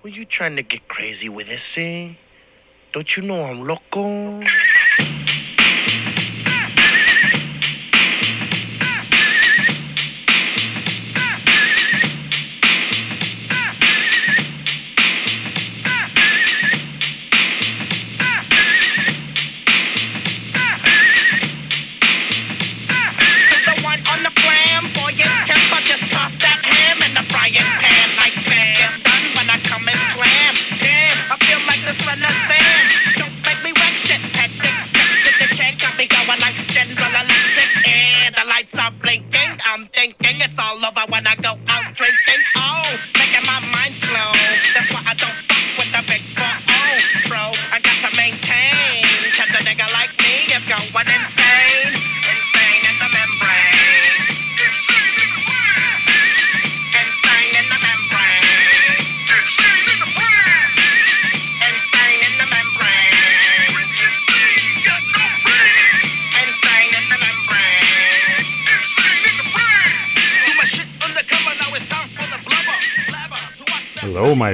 Were you trying to get crazy with eh? Don't you know I'm loco?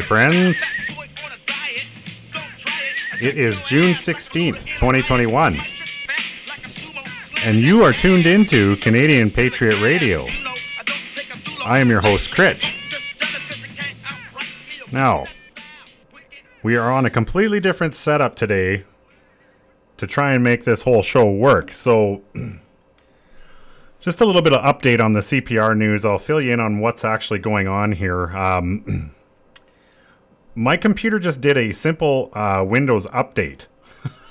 Friends. it. Is June 16th, 2021, Just fat like a sumo slam. and you are tuned into Canadian Patriot Radio. I am your host, Critch. Now, We are on a completely different setup today to try and make this whole show work. So, just a little bit of update on the CPR news. I'll fill you in on what's actually going on here. Um, my computer just did a simple uh, Windows update.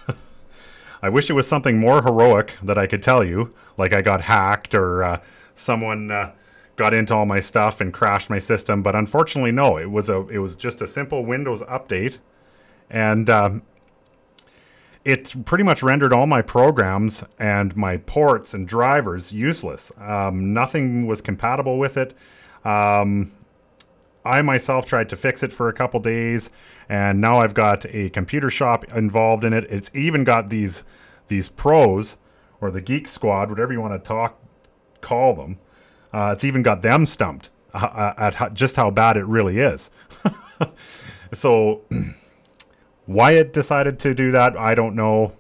I wish it was something more heroic that I could tell you, like I got hacked or uh, someone uh, got into all my stuff and crashed my system. But unfortunately, no. It was a it was just a simple Windows update, and um, it pretty much rendered all my programs and my ports and drivers useless. Um, nothing was compatible with it. Um, I myself tried to fix it for a couple days, and now I've got a computer shop involved in it. It's even got these these pros or the geek squad, whatever you want to talk call them. Uh, it's even got them stumped uh, at how, just how bad it really is. so why it decided to do that, I don't know.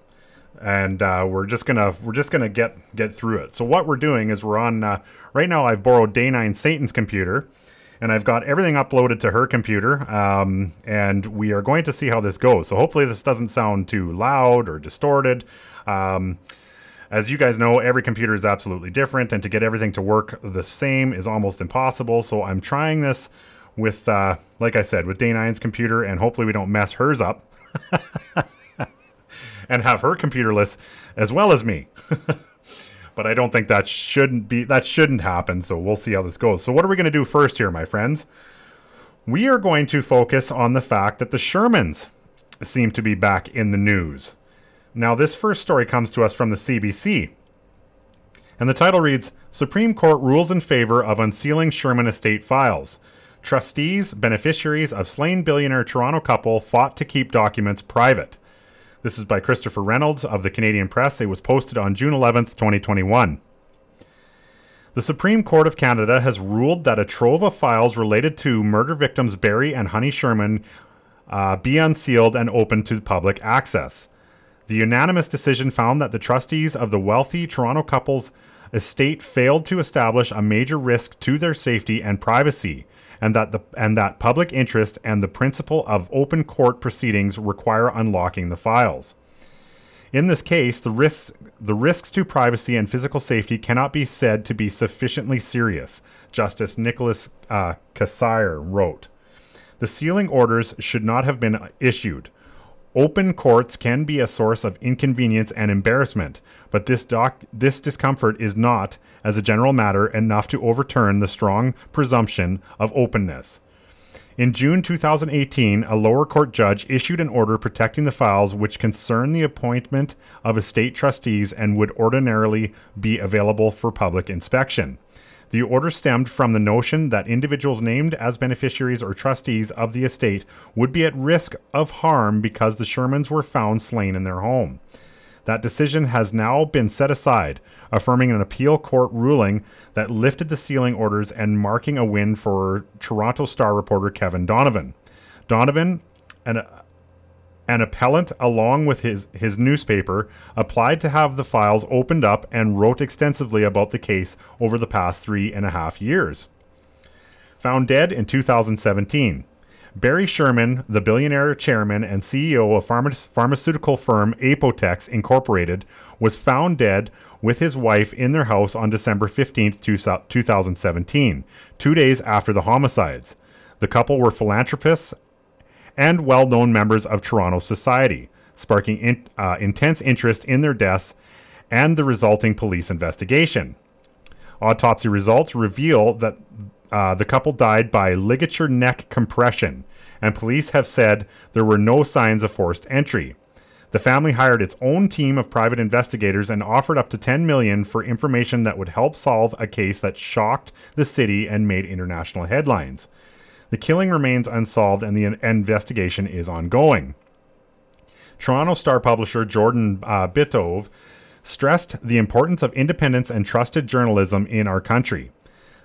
And uh, we're just gonna we're just gonna get get through it. So what we're doing is we're on uh, right now. I've borrowed Day Nine Satan's computer, and I've got everything uploaded to her computer. Um, and we are going to see how this goes. So hopefully this doesn't sound too loud or distorted. Um, as you guys know, every computer is absolutely different, and to get everything to work the same is almost impossible. So I'm trying this with, uh, like I said, with Day 9's computer, and hopefully we don't mess hers up and have her computerless as well as me. but I don't think that shouldn't be that shouldn't happen. So we'll see how this goes. So what are we going to do first here, my friends? We are going to focus on the fact that the Shermans seem to be back in the news. Now, this first story comes to us from the CBC. And the title reads Supreme Court rules in favor of unsealing Sherman estate files. Trustees, beneficiaries of slain billionaire Toronto couple fought to keep documents private. This is by Christopher Reynolds of the Canadian Press. It was posted on June 11th, 2021. The Supreme Court of Canada has ruled that a trove of files related to murder victims Barry and Honey Sherman uh, be unsealed and open to public access. The unanimous decision found that the trustees of the wealthy Toronto couple's estate failed to establish a major risk to their safety and privacy, and that the and that public interest and the principle of open court proceedings require unlocking the files. In this case, the risks the risks to privacy and physical safety cannot be said to be sufficiently serious, Justice Nicholas uh, wrote. The sealing orders should not have been issued. Open courts can be a source of inconvenience and embarrassment, but this doc- this discomfort is not, as a general matter, enough to overturn the strong presumption of openness. In June 2018, a lower court judge issued an order protecting the files which concern the appointment of estate trustees and would ordinarily be available for public inspection. The order stemmed from the notion that individuals named as beneficiaries or trustees of the estate would be at risk of harm because the Shermans were found slain in their home. That decision has now been set aside, affirming an appeal court ruling that lifted the sealing orders and marking a win for Toronto Star reporter Kevin Donovan. Donovan, an, an appellant, along with his, his newspaper, applied to have the files opened up and wrote extensively about the case over the past three and a half years. Found dead in 2017. Barry Sherman, the billionaire chairman and CEO of pharma- pharmaceutical firm Apotex Incorporated, was found dead with his wife in their house on December 15, 2017, two days after the homicides. The couple were philanthropists and well known members of Toronto society, sparking in, uh, intense interest in their deaths and the resulting police investigation. Autopsy results reveal that uh, the couple died by ligature neck compression, and police have said there were no signs of forced entry. The family hired its own team of private investigators and offered up to 10 million for information that would help solve a case that shocked the city and made international headlines. The killing remains unsolved and the investigation is ongoing. Toronto Star publisher Jordan uh, Bitove stressed the importance of independence and trusted journalism in our country.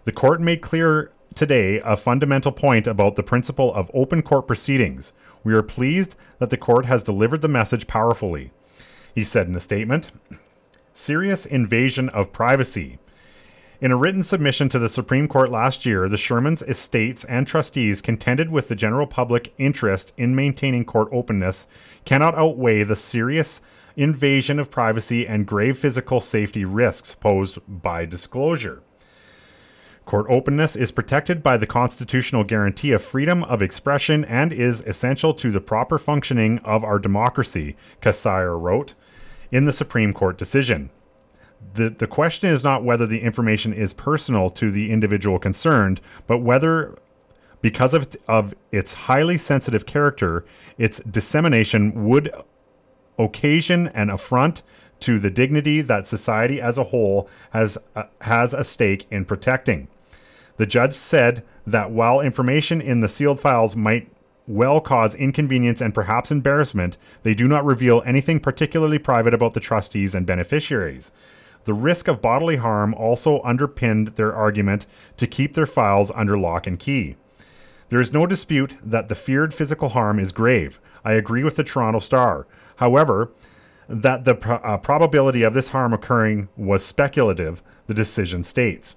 The court made clear today a fundamental point about the principle of open court proceedings. We are pleased that the court has delivered the message powerfully. He said in a statement Serious invasion of privacy. In a written submission to the Supreme Court last year, the Shermans' estates and trustees contended with the general public interest in maintaining court openness cannot outweigh the serious invasion of privacy and grave physical safety risks posed by disclosure. Court openness is protected by the constitutional guarantee of freedom of expression and is essential to the proper functioning of our democracy, Kasirer wrote in the Supreme Court decision. The, the question is not whether the information is personal to the individual concerned, but whether, because of, of its highly sensitive character, its dissemination would occasion an affront to the dignity that society as a whole has, uh, has a stake in protecting. The judge said that while information in the sealed files might well cause inconvenience and perhaps embarrassment, they do not reveal anything particularly private about the trustees and beneficiaries. The risk of bodily harm also underpinned their argument to keep their files under lock and key. There is no dispute that the feared physical harm is grave. I agree with the Toronto Star. However, that the pro- uh, probability of this harm occurring was speculative, the decision states.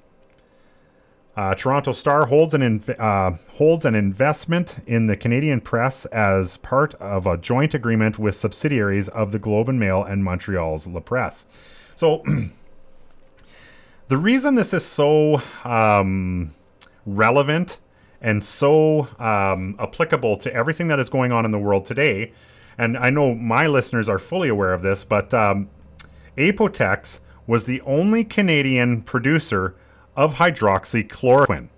Uh, Toronto Star holds an inv- uh, holds an investment in the Canadian press as part of a joint agreement with subsidiaries of the Globe and Mail and Montreal's La Presse. So, the reason this is so um, relevant and so um, applicable to everything that is going on in the world today, and I know my listeners are fully aware of this, but um, Apotex was the only Canadian producer of hydroxychloroquine.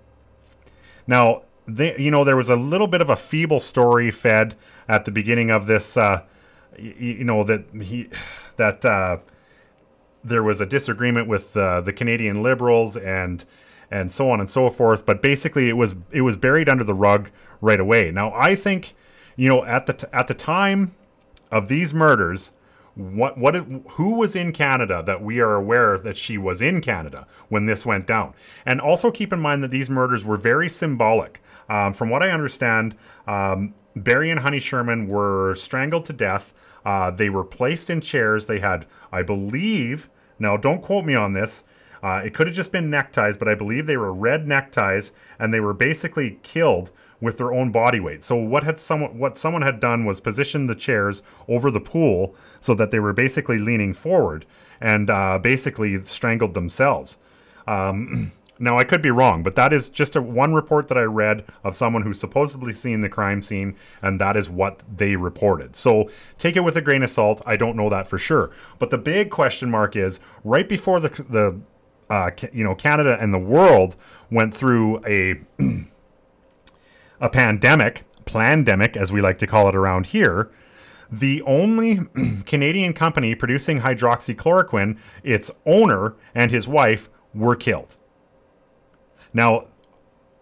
Now, they, you know, there was a little bit of a feeble story fed at the beginning of this. Uh, you, you know that he that uh, there was a disagreement with uh, the Canadian Liberals and and so on and so forth. But basically, it was it was buried under the rug right away. Now, I think, you know, at the t- at the time of these murders, what what who was in Canada that we are aware that she was in Canada when this went down. And also keep in mind that these murders were very symbolic. Um, from what I understand, um, Barry and Honey Sherman were strangled to death. Uh, they were placed in chairs. They had, I believe, now don't quote me on this. Uh, it could have just been neckties, but I believe they were red neckties, and they were basically killed with their own body weight. So what had someone what someone had done was position the chairs over the pool so that they were basically leaning forward and uh, basically strangled themselves. Um, now I could be wrong, but that is just a, one report that I read of someone who's supposedly seen the crime scene, and that is what they reported. So take it with a grain of salt. I don't know that for sure, but the big question mark is right before the the uh, you know Canada and the world went through a a pandemic, plandemic as we like to call it around here, the only Canadian company producing hydroxychloroquine, its owner and his wife were killed. Now,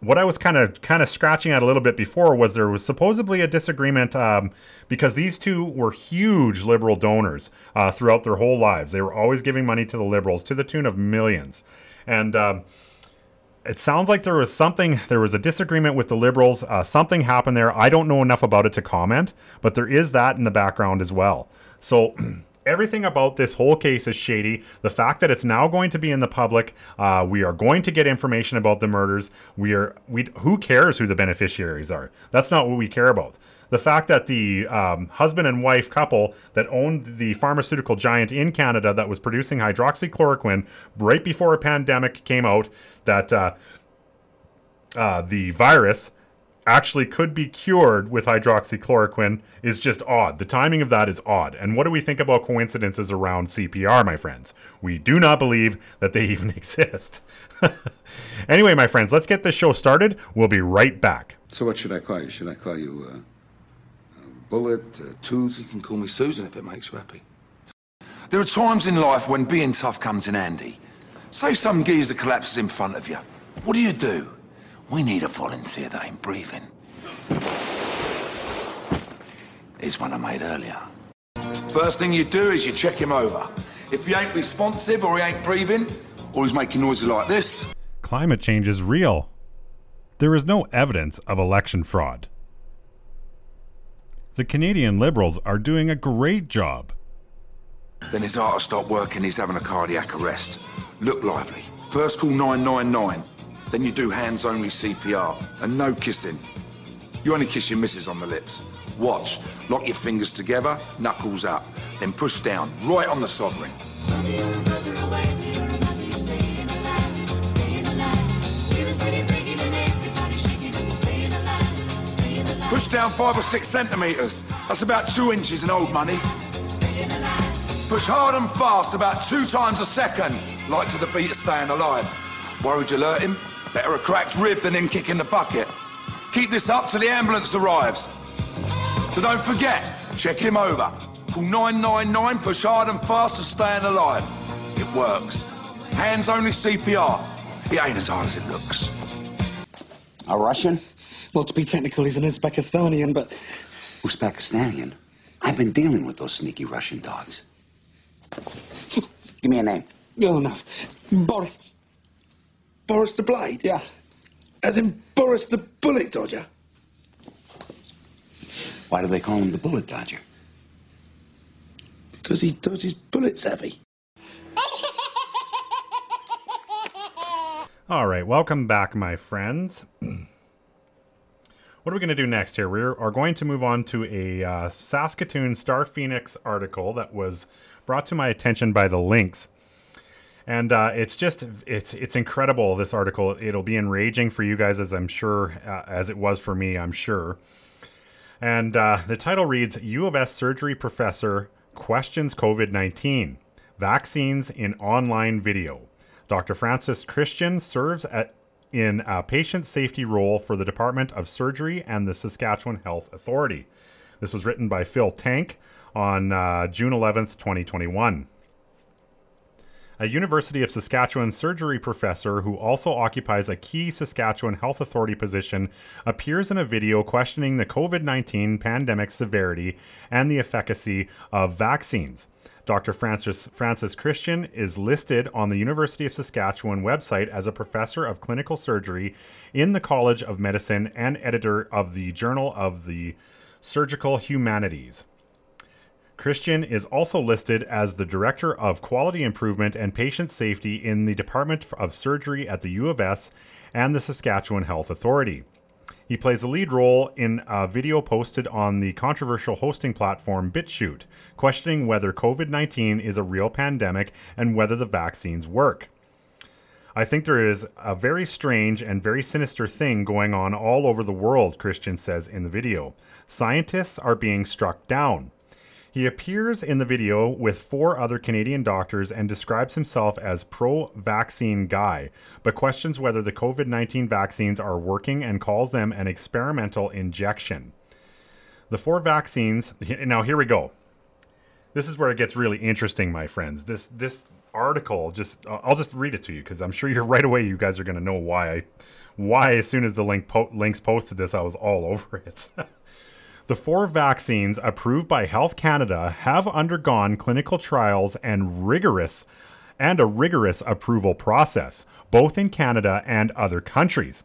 what I was kind of kind of scratching at a little bit before was there was supposedly a disagreement um, because these two were huge liberal donors uh, throughout their whole lives. They were always giving money to the liberals to the tune of millions, and. Um, it sounds like there was something, there was a disagreement with the Liberals. Uh, something happened there. I don't know enough about it to comment, but there is that in the background as well. So, everything about this whole case is shady. The fact that it's now going to be in the public, uh, we are going to get information about the murders. We are, we, who cares who the beneficiaries are? That's not what we care about the fact that the um, husband and wife couple that owned the pharmaceutical giant in Canada that was producing hydroxychloroquine right before a pandemic came out, that uh, uh, the virus actually could be cured with hydroxychloroquine is just odd. The timing of that is odd. And what do we think about coincidences around CPR, my friends? We do not believe that they even exist. anyway, my friends, let's get this show started. We'll be right back. So what should I call you? Should I call you uh, Bullet, uh, Tooth? You can call me Susan if it makes you happy. There are times in life when being tough comes in handy. Say some geezer collapses in front of you. What do you do? We need a volunteer that ain't breathing. Here's one I made earlier. First thing you do is you check him over. If he ain't responsive or he ain't breathing, or he's making noises like this. Climate change is real. There is no evidence of election fraud. The Canadian Liberals are doing a great job. Then his heart will stop working, he's having a cardiac arrest. Look lively. First call 999. Then you do hands only CPR and no kissing. You only kiss your missus on the lips. Watch. Lock your fingers together, knuckles up. Then push down, right on the sovereign. Push down five or six centimetres. That's about two inches in old money. Push hard and fast, about two times a second, like to the beat of staying alive. Worried you'll hurt him? Better a cracked rib than him kicking the bucket. Keep this up till the ambulance arrives. So don't forget, check him over. Call 999, push hard and fast to staying alive. It works. Hands only CPR. It ain't as hard as it looks. A Russian? Well, to be technical, he's an Uzbekistanian, but Uzbekistanian? I've been dealing with those sneaky Russian dogs. Give me a name. oh no, Boris. Boris the Blade? Yeah, As in Boris the Bullet Dodger? Why do they call him the Bullet Dodger? Because he dodges bullets heavy. All right, welcome back, my friends. what are we going to do next here? We are going to move on to a uh, Saskatoon Star Phoenix article that was brought to my attention by the links. And uh, it's just it's it's incredible this article. It'll be enraging for you guys as I'm sure uh, as it was for me. I'm sure. And uh, the title reads: U of S surgery professor questions COVID 19 vaccines in online video. Dr. Francis Christian serves at, in a patient safety role for the Department of Surgery and the Saskatchewan Health Authority. This was written by Phil Tank on uh, June 11th, 2021. A University of Saskatchewan surgery professor who also occupies a key Saskatchewan Health Authority position appears in a video questioning the COVID 19 pandemic severity and the efficacy of vaccines. Dr. Francis, Francis Christian is listed on the University of Saskatchewan website as a professor of clinical surgery in the College of Medicine and editor of the Journal of the Surgical Humanities. Christian is also listed as the Director of Quality Improvement and Patient Safety in the Department of Surgery at the U of S and the Saskatchewan Health Authority. He plays a lead role in a video posted on the controversial hosting platform BitChute, questioning whether COVID 19 is a real pandemic and whether the vaccines work. I think there is a very strange and very sinister thing going on all over the world, Christian says in the video. Scientists are being struck down. He appears in the video with four other Canadian doctors and describes himself as pro vaccine guy, but questions whether the COVID 19 vaccines are working and calls them an experimental injection. The four vaccines, now here we go. This is where it gets really interesting, my friends. This, this article just I'll just read it to you because I'm sure you're right away you guys are going to know why I why as soon as the link po- links posted this I was all over it. The four vaccines approved by Health Canada have undergone clinical trials and rigorous and a rigorous approval process, both in Canada and other countries.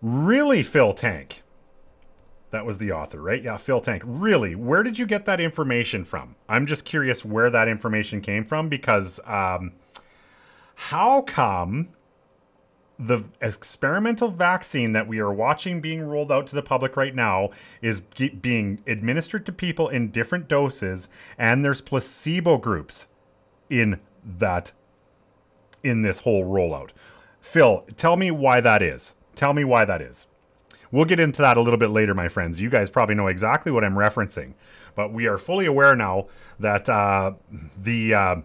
Really, Phil Tank? That was the author, right? Yeah, Phil Tank. Really? Where did you get that information from? I'm just curious where that information came from because um, how come the experimental vaccine that we are watching being rolled out to the public right now is ge- being administered to people in different doses and there's placebo groups in that in this whole rollout. Phil, tell me why that is. Tell me why that is. We'll get into that a little bit later, my friends. You guys probably know exactly what I'm referencing, but we are fully aware now that uh, the uh,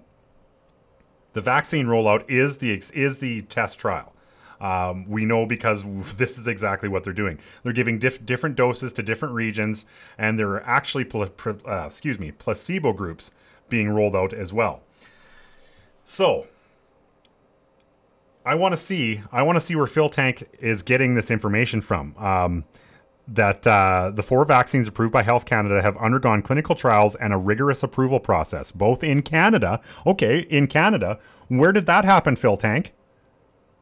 the vaccine rollout is the is the test trial. Um, we know because this is exactly what they're doing. They're giving diff- different doses to different regions, and there are actually pl- pl- uh, excuse me placebo groups being rolled out as well. So I want to see I want to see where Phil Tank is getting this information from. Um, that uh, the four vaccines approved by Health Canada have undergone clinical trials and a rigorous approval process, both in Canada. Okay, in Canada, where did that happen, Phil Tank?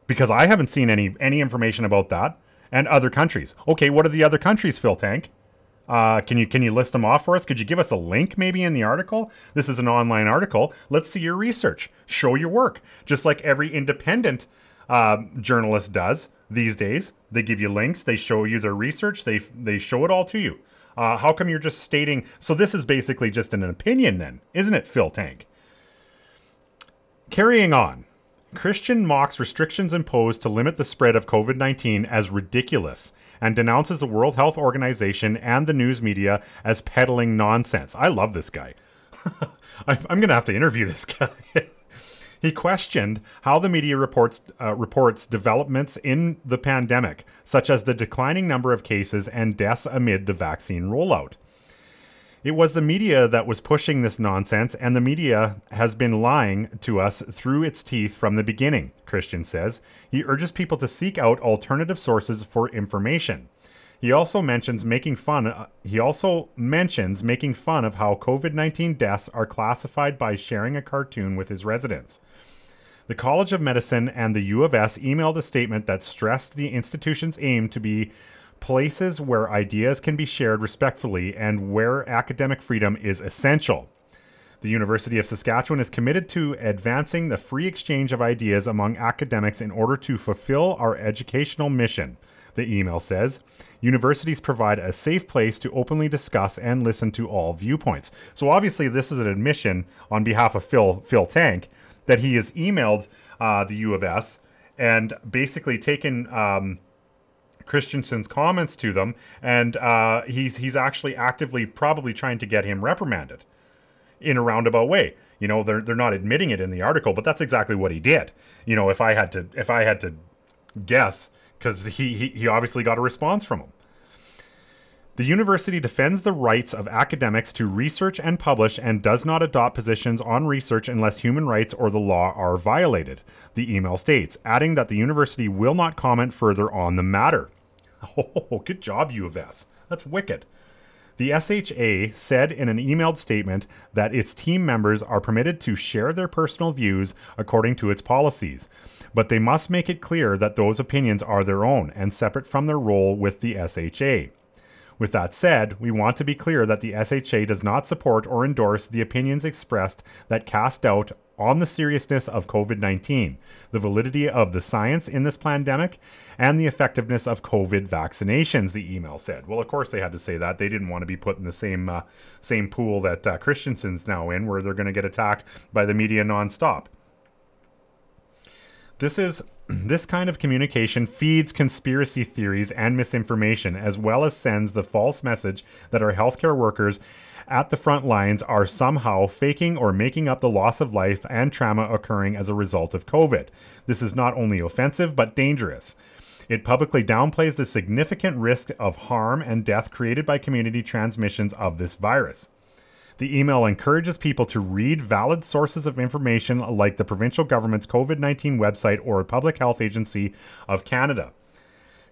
Because I haven't seen any any information about that. And other countries. Okay, what are the other countries, Phil Tank? Uh, can you can you list them off for us? Could you give us a link maybe in the article? This is an online article. Let's see your research. Show your work, just like every independent uh, journalist does these days. They give you links. They show you their research. They they show it all to you. Uh, how come you're just stating? So this is basically just an opinion, then, isn't it, Phil Tank? Carrying on. Christian mocks restrictions imposed to limit the spread of COVID 19 as ridiculous and denounces the World Health Organization and the news media as peddling nonsense. I love this guy. I'm going to have to interview this guy. he questioned how the media reports uh, reports developments in the pandemic, such as the declining number of cases and deaths amid the vaccine rollout. It was the media that was pushing this nonsense, and the media has been lying to us through its teeth from the beginning, Christian says. He urges people to seek out alternative sources for information. He also mentions making fun uh, he also mentions making fun of how COVID-19 deaths are classified by sharing a cartoon with his residents. The College of Medicine and the U of S emailed a statement that stressed the institution's aim to be places where ideas can be shared respectfully and where academic freedom is essential. The University of Saskatchewan is committed to advancing the free exchange of ideas among academics in order to fulfill our educational mission, the email says. Universities provide a safe place to openly discuss and listen to all viewpoints. So obviously, this is an admission on behalf of Phil Phil Tank that he has emailed uh, the U of S and basically taken um, Christensen's comments to them, and uh, he's he's actually actively probably trying to get him reprimanded in a roundabout way. You know, they're they're not admitting it in the article, but that's exactly what he did. You know, if I had to if I had to guess, because he, he he obviously got a response from him. The university defends the rights of academics to research and publish and does not adopt positions on research unless human rights or the law are violated, the email states, adding that the university will not comment further on the matter. Oh, good job, U of S. That's wicked. The SHA said in an emailed statement that its team members are permitted to share their personal views according to its policies, but they must make it clear that those opinions are their own and separate from their role with the SHA. With that said, we want to be clear that the SHA does not support or endorse the opinions expressed that cast doubt on the seriousness of COVID 19, the validity of the science in this pandemic, and the effectiveness of COVID vaccinations, the email said. Well, of course, they had to say that. They didn't want to be put in the same, uh, same pool that uh, Christensen's now in, where they're going to get attacked by the media nonstop. This is this kind of communication feeds conspiracy theories and misinformation, as well as sends the false message that our healthcare workers at the front lines are somehow faking or making up the loss of life and trauma occurring as a result of COVID. This is not only offensive but dangerous. It publicly downplays the significant risk of harm and death created by community transmissions of this virus. The email encourages people to read valid sources of information like the provincial government's COVID 19 website or a Public Health Agency of Canada.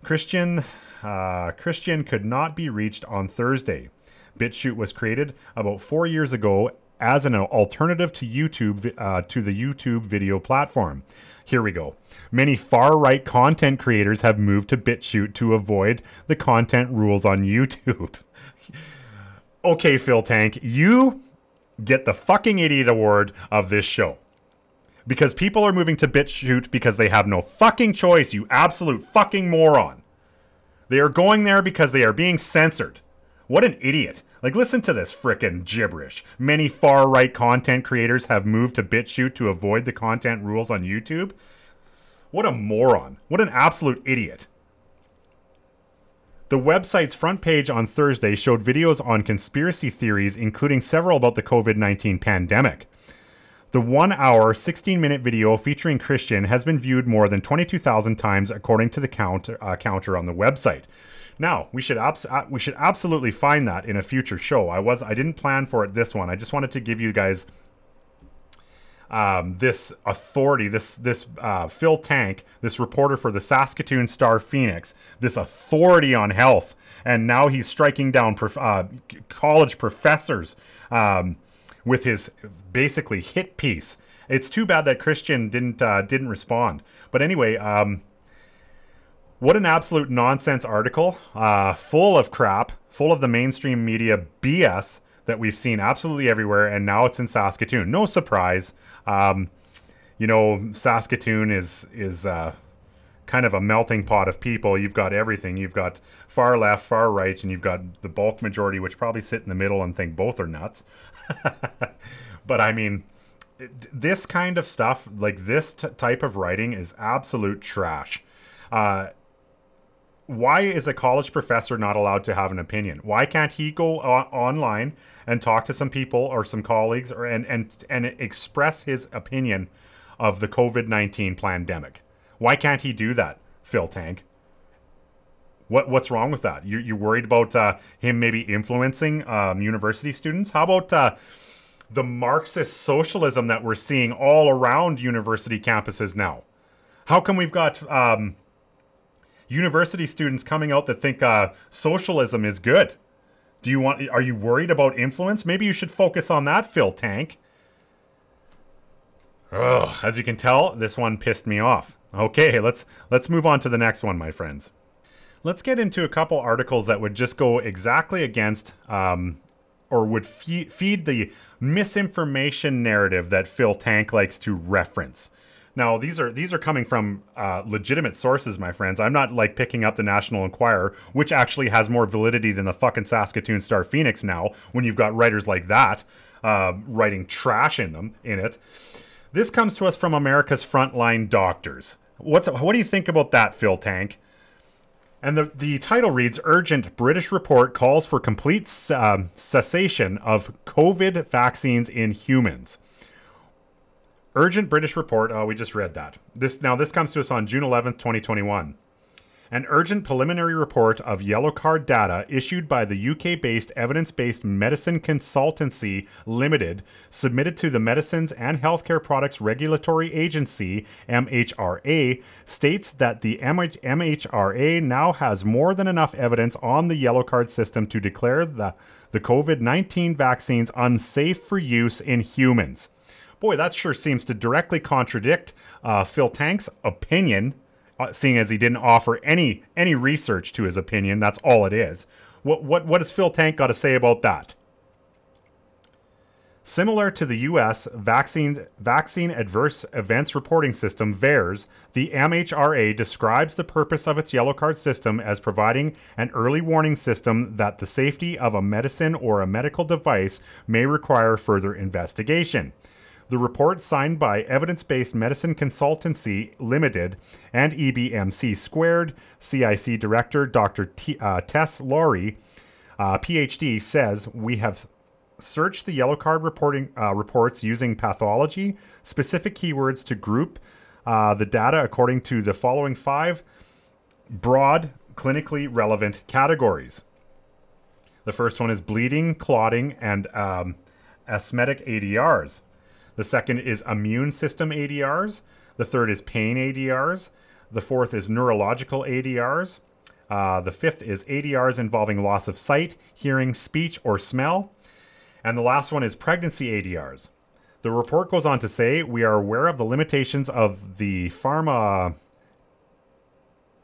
Christian, uh, Christian could not be reached on Thursday. BitChute was created about four years ago as an alternative to YouTube uh, to the YouTube video platform. Here we go. Many far right content creators have moved to BitChute to avoid the content rules on YouTube. okay, Phil Tank, you get the fucking idiot award of this show. Because people are moving to BitChute because they have no fucking choice, you absolute fucking moron. They are going there because they are being censored. What an idiot. Like, listen to this frickin' gibberish. Many far right content creators have moved to BitChute to avoid the content rules on YouTube. What a moron. What an absolute idiot. The website's front page on Thursday showed videos on conspiracy theories, including several about the COVID 19 pandemic. The one hour, 16 minute video featuring Christian has been viewed more than 22,000 times, according to the count, uh, counter on the website. Now, we should abs- uh, we should absolutely find that in a future show. I was I didn't plan for it this one. I just wanted to give you guys um, this authority, this this uh, Phil Tank, this reporter for the Saskatoon Star Phoenix, this authority on health, and now he's striking down prof- uh, college professors um, with his basically hit piece. It's too bad that Christian didn't uh, didn't respond. But anyway, um, what an absolute nonsense article, uh, full of crap, full of the mainstream media BS that we've seen absolutely everywhere, and now it's in Saskatoon. No surprise. Um, you know, Saskatoon is is uh, kind of a melting pot of people. You've got everything. You've got far left, far right, and you've got the bulk majority, which probably sit in the middle and think both are nuts. but I mean, this kind of stuff, like this t- type of writing, is absolute trash. Uh, why is a college professor not allowed to have an opinion? Why can't he go online and talk to some people or some colleagues or and and and express his opinion of the COVID nineteen pandemic? Why can't he do that, Phil Tank? What what's wrong with that? You you worried about uh, him maybe influencing um, university students? How about uh, the Marxist socialism that we're seeing all around university campuses now? How come we've got um, university students coming out that think uh, socialism is good? Do you want? Are you worried about influence? Maybe you should focus on that, Phil Tank. Ugh, as you can tell, this one pissed me off. Okay, let's let's move on to the next one, my friends. Let's get into a couple articles that would just go exactly against um, or would fe- feed the misinformation narrative that Phil Tank likes to reference. Now, these are these are coming from uh, legitimate sources, my friends. I'm not like picking up the National Enquirer, which actually has more validity than the fucking Saskatoon Star Phoenix now. When you've got writers like that uh, writing trash in them in it. This comes to us from America's frontline doctors. What's what do you think about that, Phil Tank? And the, the title reads Urgent British Report Calls for Complete um, Cessation of COVID Vaccines in Humans. Urgent British Report. Oh, we just read that. This now this comes to us on June 11th, 2021. An urgent preliminary report of yellow card data issued by the UK-based evidence-based medicine consultancy limited submitted to the Medicines and Healthcare Products Regulatory Agency MHRA states that the MHRA now has more than enough evidence on the yellow card system to declare the the COVID-19 vaccines unsafe for use in humans. Boy, that sure seems to directly contradict uh, Phil Tank's opinion, uh, seeing as he didn't offer any any research to his opinion. That's all it is. What what what has Phil Tank got to say about that? Similar to the U.S. vaccine vaccine adverse events reporting system (VAERS), the MHRA describes the purpose of its yellow card system as providing an early warning system that the safety of a medicine or a medical device may require further investigation. The report signed by Evidence Based Medicine Consultancy Limited and EBMC Squared CIC Director Dr. T, uh, Tess Lawrie, uh, PhD, says we have searched the yellow card reporting uh, reports using pathology specific keywords to group uh, the data according to the following five broad clinically relevant categories. The first one is bleeding, clotting, and um, asthmatic ADRs. The second is immune system ADRs. The third is pain ADRs. The fourth is neurological ADRs. Uh, the fifth is ADRs involving loss of sight, hearing, speech, or smell. And the last one is pregnancy ADRs. The report goes on to say we are aware of the limitations of the pharma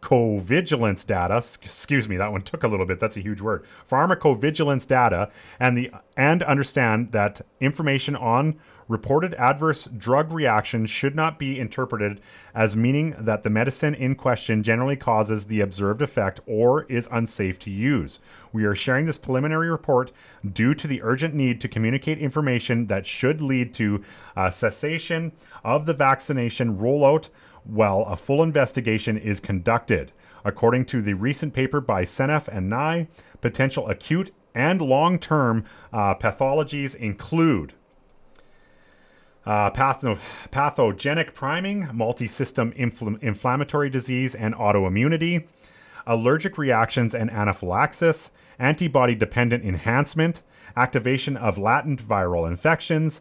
pharmacovigilance data excuse me that one took a little bit that's a huge word pharmacovigilance data and the and understand that information on reported adverse drug reactions should not be interpreted as meaning that the medicine in question generally causes the observed effect or is unsafe to use. We are sharing this preliminary report due to the urgent need to communicate information that should lead to uh, cessation of the vaccination rollout while a full investigation is conducted. According to the recent paper by Seneff and Nigh, potential acute and long term uh, pathologies include uh, patho- pathogenic priming, multi system infl- inflammatory disease and autoimmunity, allergic reactions and anaphylaxis, antibody dependent enhancement, activation of latent viral infections,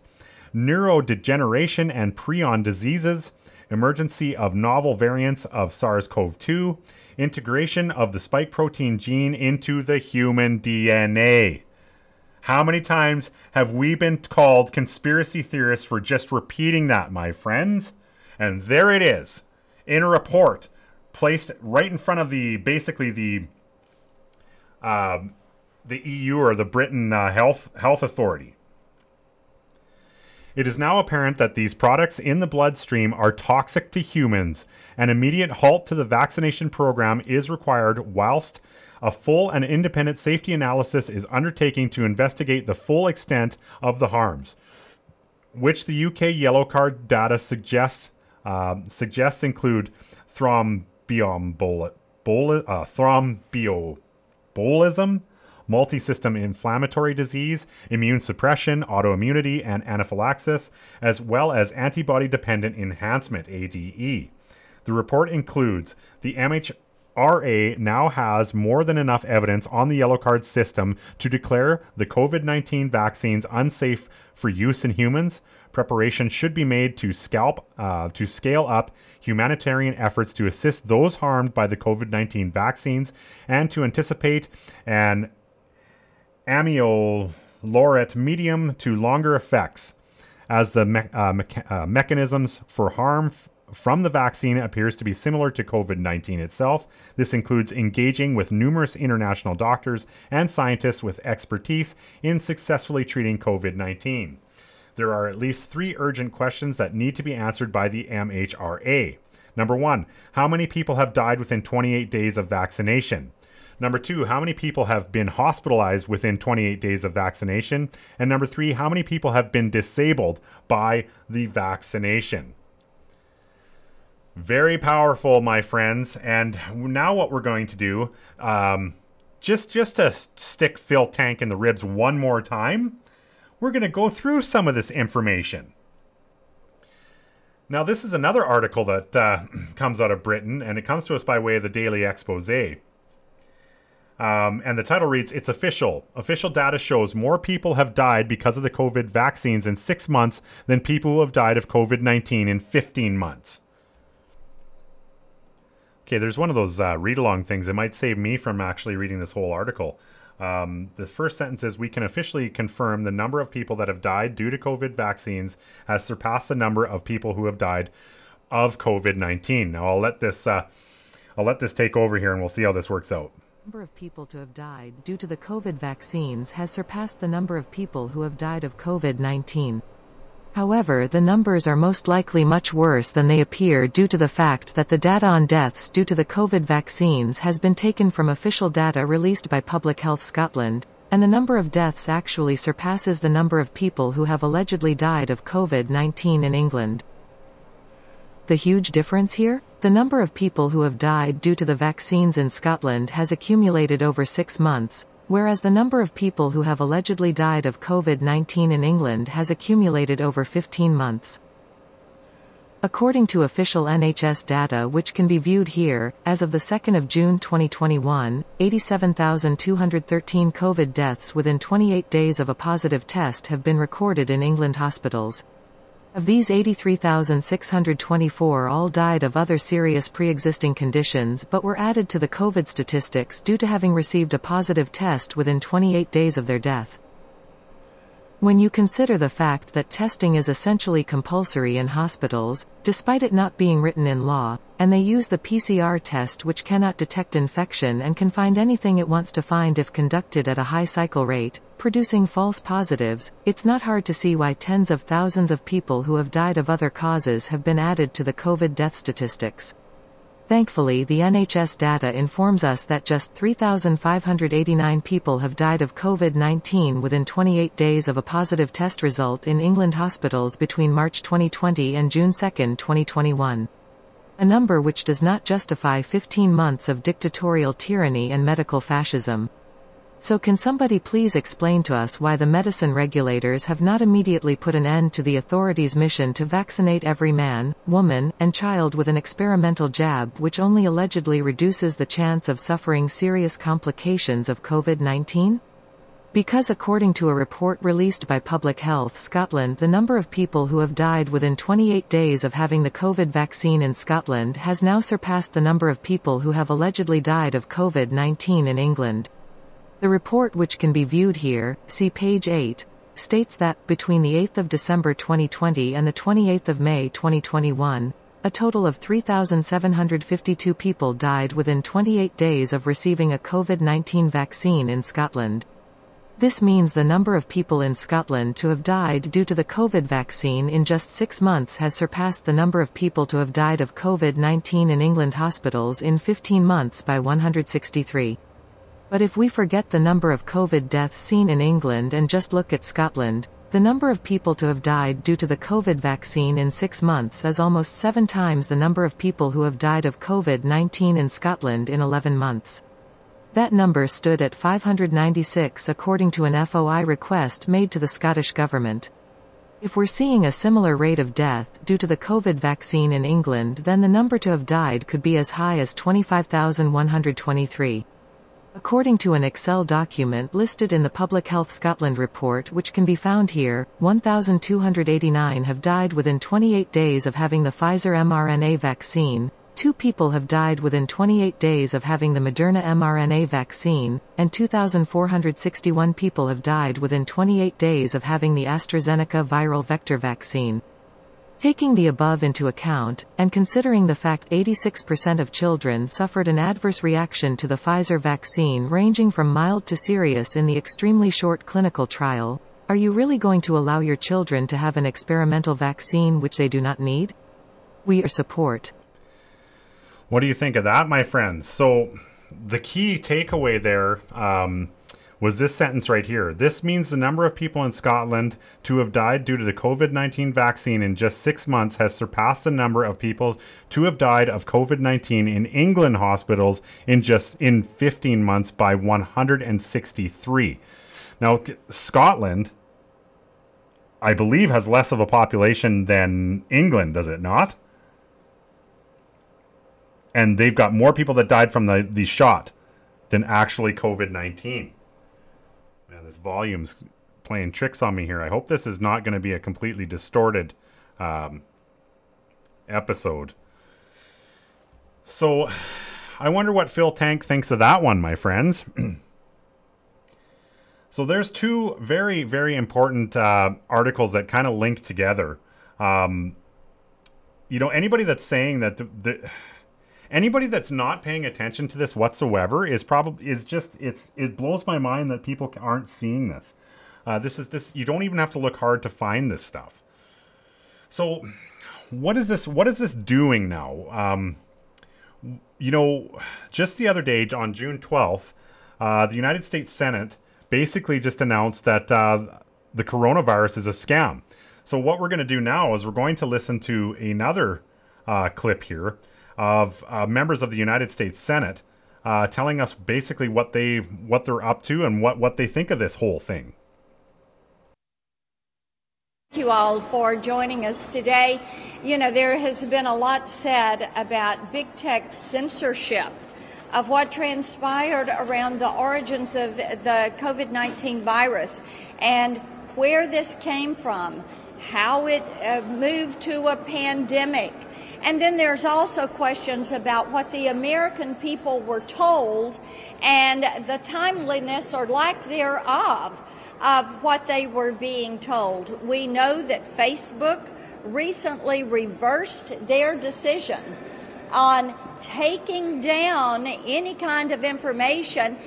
neurodegeneration and prion diseases, emergency of novel variants of SARS CoV 2, integration of the spike protein gene into the human DNA. How many times have we been called conspiracy theorists for just repeating that, my friends? And there it is in a report placed right in front of the basically the uh, the EU or the Britain uh, Health Health Authority. It is now apparent that these products in the bloodstream are toxic to humans. An immediate halt to the vaccination program is required whilst a full and independent safety analysis is undertaken to investigate the full extent of the harms, which the UK yellow card data suggests uh, suggests include thromboembol- uh, thromboembolism, multi-system inflammatory disease, immune suppression, autoimmunity, and anaphylaxis, as well as antibody-dependent enhancement (ADE). The report includes the MHRA now has more than enough evidence on the yellow card system to declare the COVID 19 vaccines unsafe for use in humans. Preparation should be made to scalp uh, to scale up humanitarian efforts to assist those harmed by the COVID 19 vaccines and to anticipate amyloid medium to longer effects as the me- uh, uh, mechanisms for harm f- from the vaccine appears to be similar to COVID-19 itself. This includes engaging with numerous international doctors and scientists with expertise in successfully treating COVID-19. There are at least 3 urgent questions that need to be answered by the MHRA. Number 1, how many people have died within 28 days of vaccination? Number two, how many people have been hospitalized within 28 days of vaccination? And number three, how many people have been disabled by the vaccination? Very powerful, my friends. And now what we're going to do, um, just just to stick Phil Tank in the ribs one more time, we're going to go through some of this information. Now, this is another article that uh, comes out of Britain, and it comes to us by way of the Daily Expose. Um, and the title reads It's official. Official data shows more people have died because of the COVID vaccines in six months than people who have died of COVID 19 in 15 months. Okay, there's one of those uh, read along things. It might save me from actually reading this whole article. Um, the first sentence is We can officially confirm the number of people that have died due to COVID vaccines has surpassed the number of people who have died of COVID 19. Now, I'll let this. Uh, I'll let this take over here and we'll see how this works out number of people to have died due to the COVID vaccines has surpassed the number of people who have died of COVID-19. However, the numbers are most likely much worse than they appear due to the fact that the data on deaths due to the COVID vaccines has been taken from official data released by Public Health Scotland, and the number of deaths actually surpasses the number of people who have allegedly died of COVID-19 in England. The huge difference here? The number of people who have died due to the vaccines in Scotland has accumulated over six months, whereas the number of people who have allegedly died of COVID-19 in England has accumulated over 15 months. According to official NHS data which can be viewed here, as of the 2nd of June 2021, 87,213 COVID deaths within 28 days of a positive test have been recorded in England hospitals. Of these 83,624 all died of other serious pre-existing conditions but were added to the COVID statistics due to having received a positive test within 28 days of their death. When you consider the fact that testing is essentially compulsory in hospitals, despite it not being written in law, and they use the PCR test which cannot detect infection and can find anything it wants to find if conducted at a high cycle rate, producing false positives, it's not hard to see why tens of thousands of people who have died of other causes have been added to the COVID death statistics. Thankfully the NHS data informs us that just 3,589 people have died of COVID-19 within 28 days of a positive test result in England hospitals between March 2020 and June 2, 2021. A number which does not justify 15 months of dictatorial tyranny and medical fascism. So can somebody please explain to us why the medicine regulators have not immediately put an end to the authorities' mission to vaccinate every man, woman, and child with an experimental jab which only allegedly reduces the chance of suffering serious complications of COVID-19? Because according to a report released by Public Health Scotland the number of people who have died within 28 days of having the COVID vaccine in Scotland has now surpassed the number of people who have allegedly died of COVID-19 in England. The report which can be viewed here, see page 8, states that, between the 8th of December 2020 and the 28th of May 2021, a total of 3,752 people died within 28 days of receiving a COVID-19 vaccine in Scotland. This means the number of people in Scotland to have died due to the COVID vaccine in just six months has surpassed the number of people to have died of COVID-19 in England hospitals in 15 months by 163. But if we forget the number of COVID deaths seen in England and just look at Scotland, the number of people to have died due to the COVID vaccine in six months is almost seven times the number of people who have died of COVID-19 in Scotland in 11 months. That number stood at 596 according to an FOI request made to the Scottish Government. If we're seeing a similar rate of death due to the COVID vaccine in England then the number to have died could be as high as 25,123. According to an Excel document listed in the Public Health Scotland report which can be found here, 1,289 have died within 28 days of having the Pfizer mRNA vaccine, two people have died within 28 days of having the Moderna mRNA vaccine, and 2,461 people have died within 28 days of having the AstraZeneca viral vector vaccine. Taking the above into account, and considering the fact 86% of children suffered an adverse reaction to the Pfizer vaccine ranging from mild to serious in the extremely short clinical trial, are you really going to allow your children to have an experimental vaccine which they do not need? We are support. What do you think of that, my friends? So, the key takeaway there um, was this sentence right here. This means the number of people in Scotland to have died due to the COVID 19 vaccine in just six months has surpassed the number of people to have died of COVID 19 in England hospitals in just in 15 months by 163. Now, Scotland, I believe, has less of a population than England, does it not? And they've got more people that died from the, the shot than actually COVID 19 this volume's playing tricks on me here. I hope this is not going to be a completely distorted um, episode. So, I wonder what Phil Tank thinks of that one, my friends. so, there's two very, very important uh, articles that kind of link together. Um, you know, anybody that's saying that the, the anybody that's not paying attention to this whatsoever is probably is just it's it blows my mind that people aren't seeing this. Uh, this is this you don't even have to look hard to find this stuff. So, what is this? What is this doing now? Um, you know, just the other day on June twelfth, uh, the United States Senate basically just announced that uh, the coronavirus is a scam. So what we're going to do now is we're going to listen to another uh, clip here of uh, members of the United States Senate uh, telling us basically what they what they're up to and what what they think of this whole thing. Thank you all for joining us today. You know, there has been a lot said about big tech censorship of what transpired around the origins of the COVID 19 virus and where this came from, how it uh, moved to a pandemic, and then there's also questions about what the American people were told and the timeliness or lack thereof of what they were being told. We know that Facebook recently reversed their decision on taking down any kind of information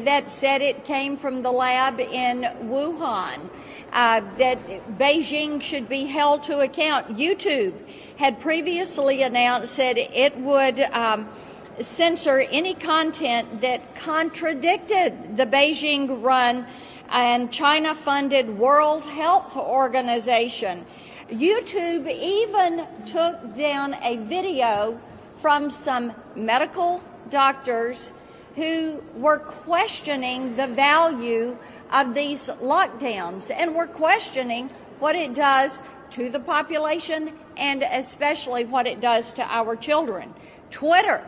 that said it came from the lab in Wuhan, uh, that Beijing should be held to account. YouTube had previously announced that it would. Um, censor any content that contradicted the Beijing run and China funded World Health Organization. YouTube even took down a video from some medical doctors who were questioning the value of these lockdowns and were questioning what it does to the population and especially what it does to our children. Twitter,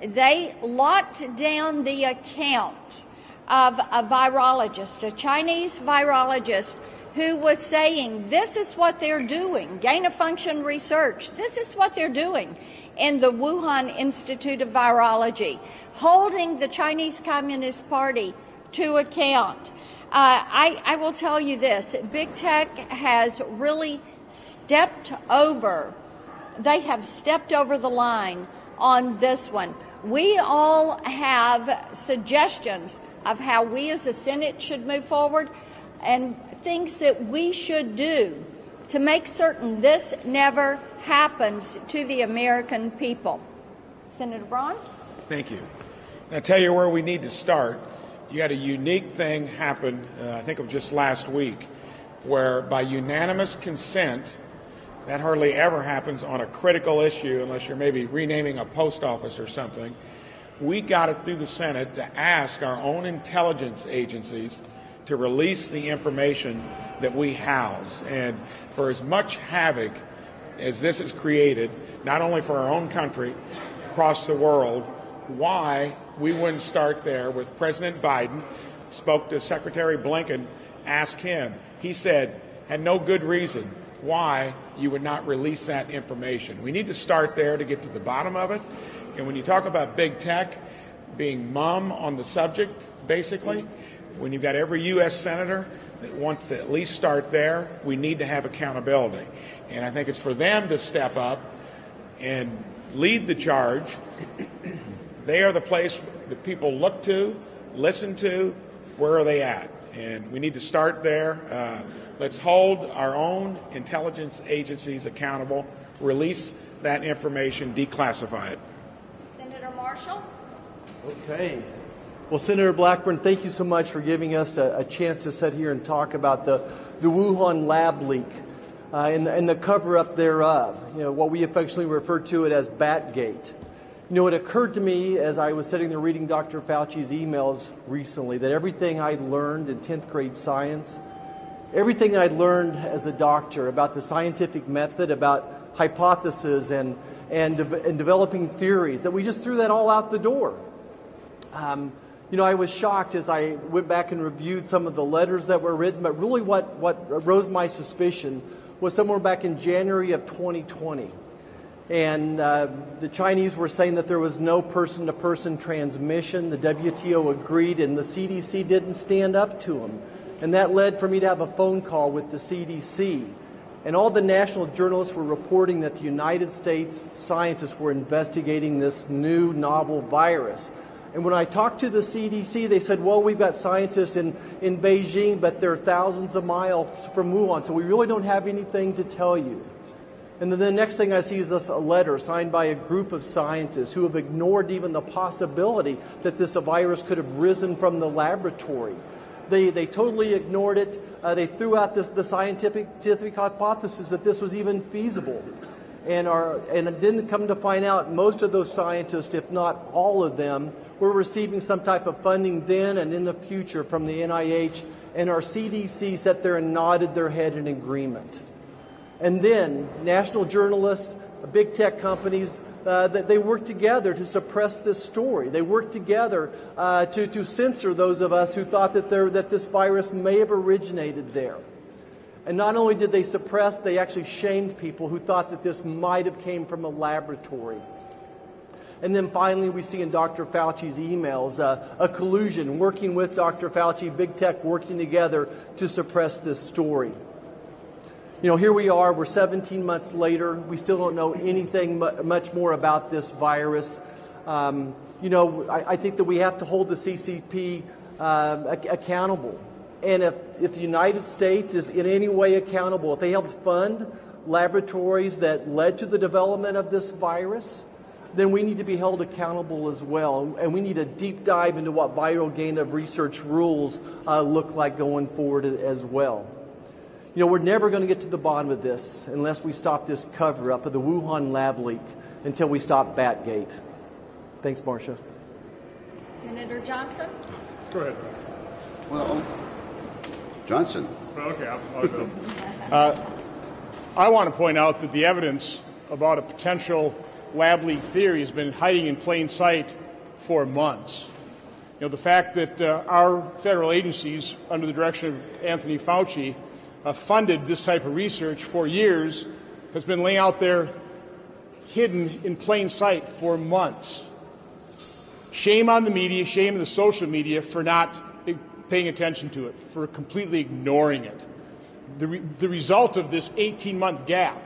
they locked down the account of a virologist, a Chinese virologist who was saying this is what they're doing, gain of function research, this is what they're doing in the Wuhan Institute of Virology, holding the Chinese Communist Party to account. Uh, I, I will tell you this big tech has really stepped over, they have stepped over the line on this one. We all have suggestions of how we as a Senate should move forward and things that we should do to make certain this never happens to the American people. Senator Braun? Thank you. I'll tell you where we need to start. You had a unique thing happen, uh, I think of just last week, where by unanimous consent, that hardly ever happens on a critical issue unless you're maybe renaming a post office or something. We got it through the Senate to ask our own intelligence agencies to release the information that we house. And for as much havoc as this has created, not only for our own country, across the world, why we wouldn't start there with President Biden, spoke to Secretary Blinken, ask him. He said, had no good reason why you would not release that information. We need to start there to get to the bottom of it. And when you talk about big tech being mum on the subject, basically, when you've got every U.S. senator that wants to at least start there, we need to have accountability. And I think it's for them to step up and lead the charge. they are the place that people look to, listen to, where are they at? And we need to start there. Uh, let's hold our own intelligence agencies accountable, release that information, declassify it. Senator Marshall? Okay. Well, Senator Blackburn, thank you so much for giving us a, a chance to sit here and talk about the, the Wuhan lab leak uh, and, and the cover up thereof, you know, what we affectionately refer to it as Batgate. You know, it occurred to me as I was sitting there reading Dr. Fauci's emails recently that everything I learned in 10th grade science, everything I learned as a doctor about the scientific method, about hypotheses and, and, de- and developing theories, that we just threw that all out the door. Um, you know, I was shocked as I went back and reviewed some of the letters that were written, but really what, what rose my suspicion was somewhere back in January of 2020. And uh, the Chinese were saying that there was no person to person transmission. The WTO agreed, and the CDC didn't stand up to them. And that led for me to have a phone call with the CDC. And all the national journalists were reporting that the United States scientists were investigating this new novel virus. And when I talked to the CDC, they said, well, we've got scientists in, in Beijing, but they're thousands of miles from Wuhan, so we really don't have anything to tell you. And then the next thing I see is this a letter signed by a group of scientists who have ignored even the possibility that this virus could have risen from the laboratory. They, they totally ignored it. Uh, they threw out this, the scientific, scientific hypothesis that this was even feasible. And, are, and didn't come to find out most of those scientists, if not all of them, were receiving some type of funding then and in the future from the NIH, and our CDC sat there and nodded their head in agreement. And then national journalists, big tech companies, uh, that they worked together to suppress this story. They worked together uh, to, to censor those of us who thought that, there, that this virus may have originated there. And not only did they suppress, they actually shamed people who thought that this might have came from a laboratory. And then finally, we see in Dr. Fauci's emails uh, a collusion, working with Dr. Fauci, big tech working together to suppress this story. You know, here we are, we're 17 months later. We still don't know anything much more about this virus. Um, you know, I, I, think that we have to hold the CCP ac- accountable. And if, if the United States is in any way accountable, if they helped fund laboratories that led to the development of this virus, then we need to be held accountable as well. And we need a deep dive into what viral gain of research rules uh, look like going forward as well. You know, we're never going to get to the bottom of this unless we stop this cover up of the Wuhan lab leak until we stop Batgate. Thanks, Marsha. Senator Johnson? Go ahead. Well, Johnson. Okay, I'll, I'll go. Uh, I want to point out that the evidence about a potential lab leak theory has been hiding in plain sight for months. You know, the fact that uh, our federal agencies, under the direction of Anthony Fauci, uh, funded this type of research for years has been laying out there hidden in plain sight for months. Shame on the media, shame on the social media for not paying attention to it, for completely ignoring it. The, re- the result of this 18 month gap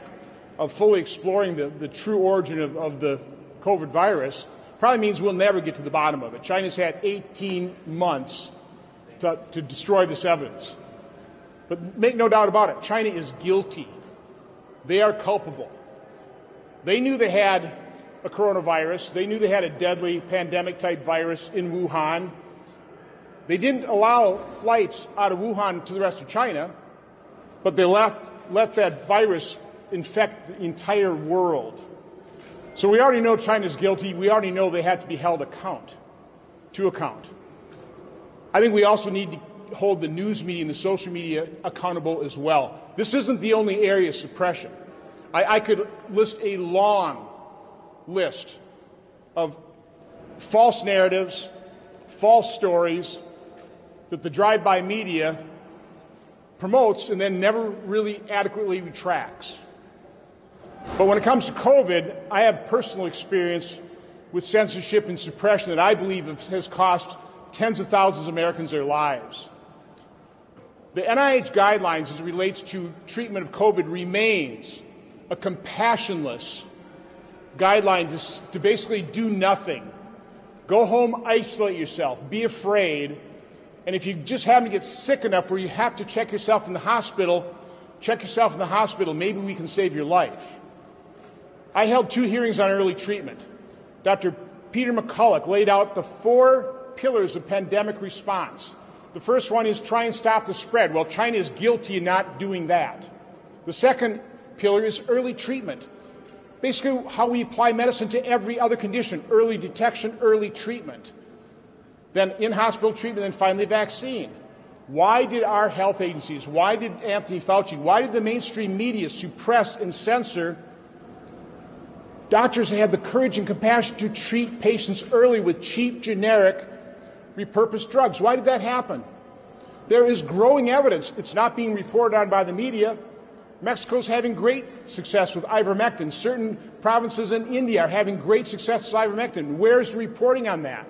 of fully exploring the, the true origin of, of the COVID virus probably means we'll never get to the bottom of it. China's had 18 months to, to destroy this evidence. But make no doubt about it, China is guilty. They are culpable. They knew they had a coronavirus, they knew they had a deadly pandemic type virus in Wuhan. They didn't allow flights out of Wuhan to the rest of China, but they let, let that virus infect the entire world. So we already know China's guilty. We already know they have to be held account to account. I think we also need to hold the news media and the social media accountable as well. This isn't the only area of suppression. I, I could list a long list of false narratives, false stories that the drive-by media promotes and then never really adequately retracts. But when it comes to COVID, I have personal experience with censorship and suppression that I believe has cost tens of thousands of Americans their lives. The NIH guidelines as it relates to treatment of COVID remains a compassionless guideline to, to basically do nothing. Go home, isolate yourself, be afraid, and if you just happen to get sick enough where you have to check yourself in the hospital, check yourself in the hospital. Maybe we can save your life. I held two hearings on early treatment. Dr. Peter McCullough laid out the four pillars of pandemic response. The first one is try and stop the spread. Well, China is guilty in not doing that. The second pillar is early treatment. Basically, how we apply medicine to every other condition early detection, early treatment. Then in hospital treatment, then finally vaccine. Why did our health agencies, why did Anthony Fauci, why did the mainstream media suppress and censor Doctors had the courage and compassion to treat patients early with cheap, generic, repurposed drugs. Why did that happen? There is growing evidence. It's not being reported on by the media. Mexico's having great success with ivermectin. Certain provinces in India are having great success with ivermectin. Where's the reporting on that?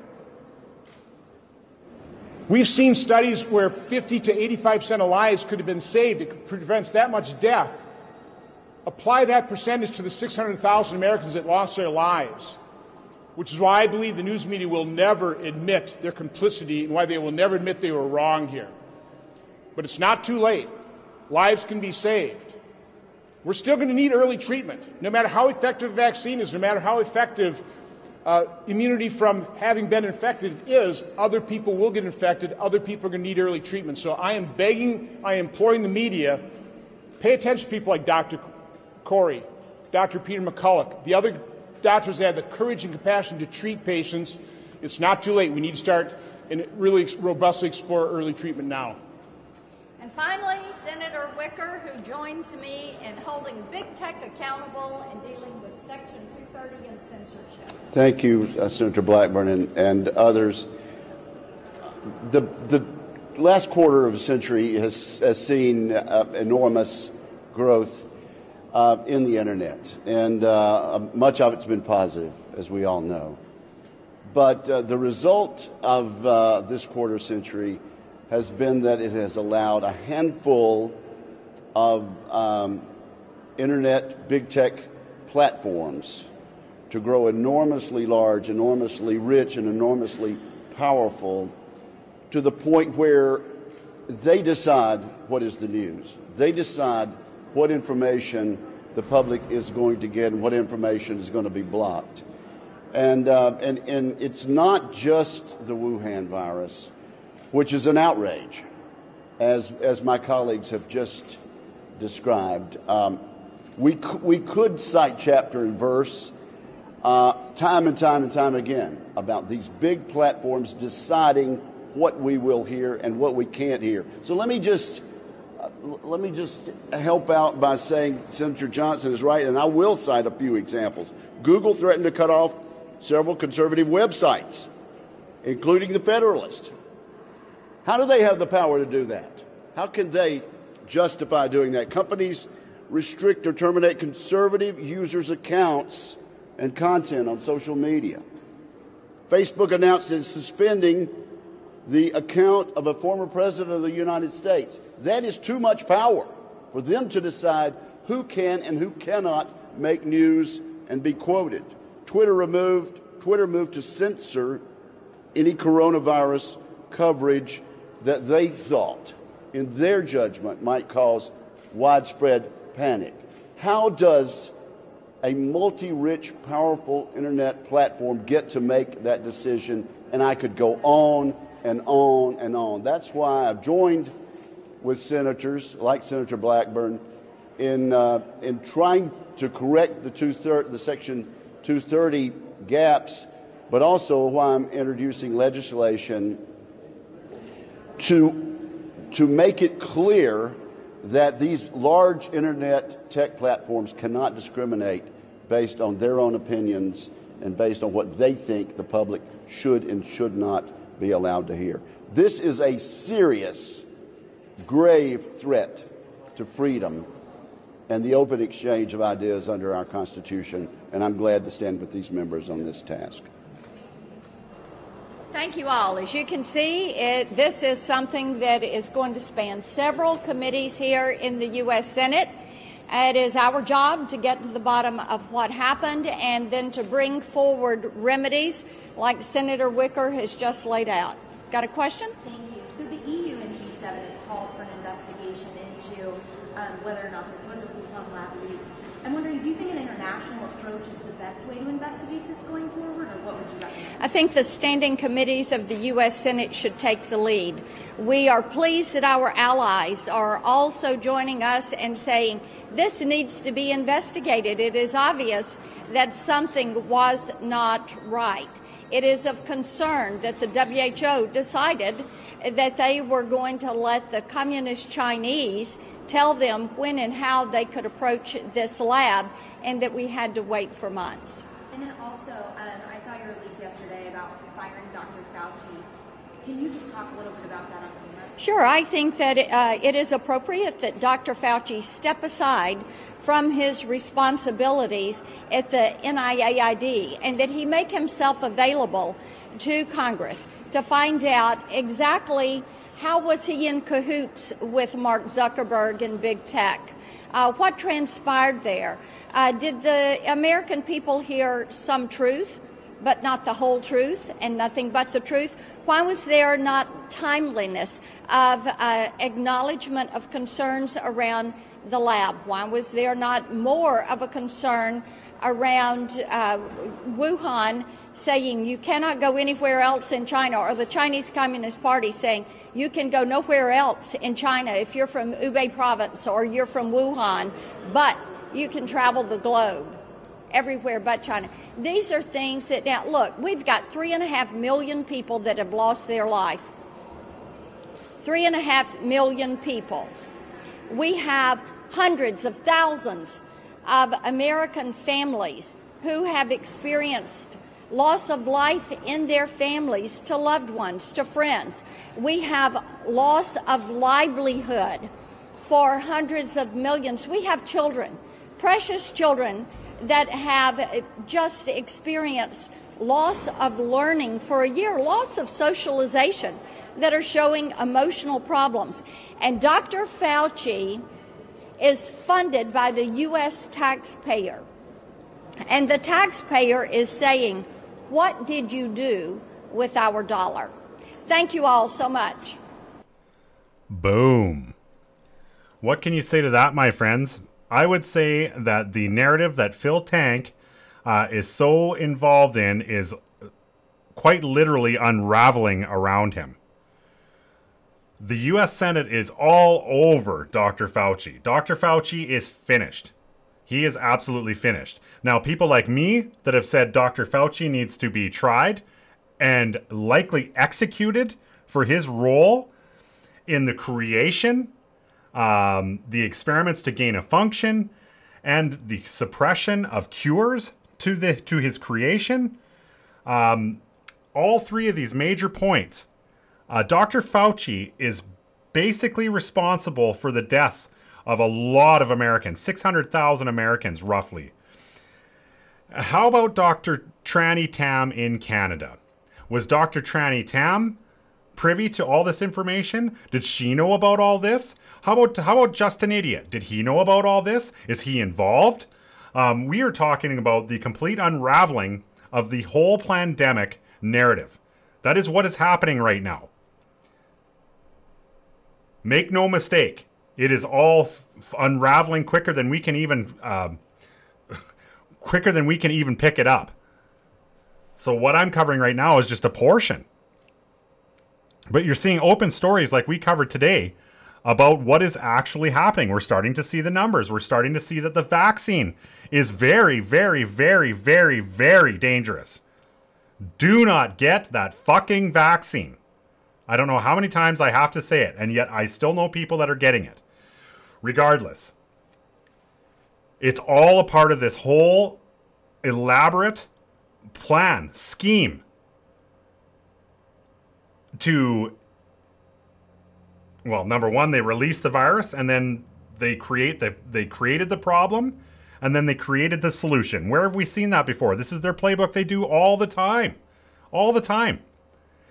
We've seen studies where 50 to 85% of lives could have been saved. It prevents that much death Apply that percentage to the 600,000 Americans that lost their lives, which is why I believe the news media will never admit their complicity and why they will never admit they were wrong here. But it's not too late. Lives can be saved. We're still going to need early treatment, no matter how effective a vaccine is, no matter how effective uh, immunity from having been infected is, other people will get infected. Other people are going to need early treatment. So I am begging, I am imploring the media, pay attention to people like Dr. Kory, Dr. Peter McCullough, the other doctors that have the courage and compassion to treat patients. It's not too late. We need to start and really robustly explore early treatment now. And finally, Senator Wicker, who joins me in holding big tech accountable and dealing with Section 230 and censorship. Thank you, uh, Senator Blackburn and, and others. The, the last quarter of a century has, has seen uh, enormous growth uh, in the internet, and uh, much of it's been positive, as we all know. But uh, the result of uh, this quarter century has been that it has allowed a handful of um, internet big tech platforms to grow enormously large, enormously rich, and enormously powerful to the point where they decide what is the news. They decide what information the public is going to get and what information is going to be blocked. And, uh, and, and it's not just the Wuhan virus, which is an outrage, as, as my colleagues have just described. Um, we, we could cite chapter and verse uh, time and time and time again about these big platforms deciding what we will hear and what we can't hear. So let me just Uh, let me just help out by saying Senator Johnson is right, and I will cite a few examples. Google threatened to cut off several conservative websites, including the Federalist. How do they have the power to do that? How can they justify doing that? Companies restrict or terminate conservative users' accounts and content on social media. Facebook announced it's suspending the account of a former president of the United States. That is too much power for them to decide who can and who cannot make news and be quoted. Twitter removed Twitter moved to censor any coronavirus coverage that they thought in their judgment might cause widespread panic. How does a multi rich, powerful internet platform get to make that decision? And I could go on and on and on. That's why I've joined with senators like Senator Blackburn in, uh, in trying to correct the, two thir- the Section 230 gaps, but also why I'm introducing legislation to, to make it clear that these large internet tech platforms cannot discriminate based on their own opinions and based on what they think the public should and should not be allowed to hear. This is a serious, grave threat to freedom and the open exchange of ideas under our Constitution, and I'm glad to stand with these members on this task. Thank you all. As you can see, it, this is something that is going to span several committees here in the U.S. Senate. It is our job to get to the bottom of what happened and then to bring forward remedies like Senator Wicker has just laid out. Got a question? Thank you. So the EU and G7 have called for an investigation into um, whether or not this was a Wuhan lab leak. I'm wondering, do you think an international approach is way to investigate this going forward, or what would you recommend? I think the standing committees of the U.S. Senate should take the lead. We are pleased that our allies are also joining us and saying this needs to be investigated. It is obvious that something was not right. It is of concern that the WHO decided that they were going to let the communist Chinese tell them when and how they could approach this lab and that we had to wait for months. And then also, um, I saw your release yesterday about firing Dr. Fauci. Can you just talk a little bit about that on camera? Sure, I think that uh, it is appropriate that Dr. Fauci step aside from his responsibilities at the NIAID and that he make himself available to Congress to find out exactly how was he in cahoots with Mark Zuckerberg and big tech? Uh, what transpired there? Uh, did the American people hear some truth, but not the whole truth and nothing but the truth? Why was there not timeliness of uh, acknowledgement of concerns around the lab? Why was there not more of a concern around uh, Wuhan saying you cannot go anywhere else in China, or the Chinese Communist Party saying you can go nowhere else in China if you're from Hubei province or you're from Wuhan, but you can travel the globe everywhere but China. These are things that now look, we've got three and a half million people that have lost their life. Three and a half million people. We have hundreds of thousands of American families who have experienced loss of life in their families to loved ones, to friends. We have loss of livelihood for hundreds of millions. We have children precious children that have just experienced loss of learning for a year, loss of socialization, that are showing emotional problems. And Dr. Fauci is funded by the U.S. taxpayer. And the taxpayer is saying, What did you do with our dollar? Thank you all so much. Boom. What can you say to that, my friends? I would say that the narrative that Phil Tank uh, is so involved in is quite literally unraveling around him. The US Senate is all over Dr. Fauci. Dr. Fauci is finished. He is absolutely finished. Now, people like me that have said Dr. Fauci needs to be tried and likely executed for his role in the creation, um, the experiments to gain a function, and the suppression of cures to the to his creation. Um, all three of these major points, uh, Dr. Fauci is basically responsible for the deaths of a lot of Americans, 600,000 Americans roughly. How about Dr. Tranny Tam in Canada? Was Dr. Tranny Tam privy to all this information? Did she know about all this? How about how about Justin Idiot? Did he know about all this? Is he involved? Um, we are talking about the complete unraveling of the whole pandemic narrative. That is what is happening right now. Make no mistake, it is all f- unraveling quicker than we can even um, quicker than we can even pick it up. So what I'm covering right now is just a portion. But you're seeing open stories like we covered today about what is actually happening. We're starting to see the numbers. We're starting to see that the vaccine is very, very, very, very, very dangerous. Do not get that fucking vaccine. I don't know how many times I have to say it, and yet I still know people that are getting it. Regardless, it's all a part of this whole elaborate plan, scheme to well, number one, they release the virus and then they create the they created the problem and then they created the solution. Where have we seen that before? This is their playbook they do all the time. All the time.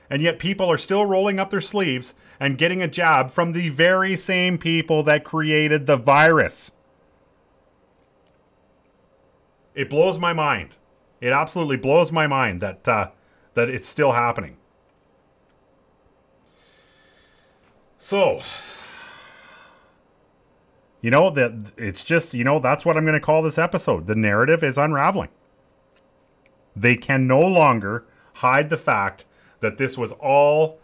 And yet people are still rolling up their sleeves and getting a jab from the very same people that created the virus. It blows my mind. It absolutely blows my mind that uh, that it's still happening. So, you know that it's just you know that's what I'm going to call this episode. The narrative is unraveling. They can no longer hide the fact that this was all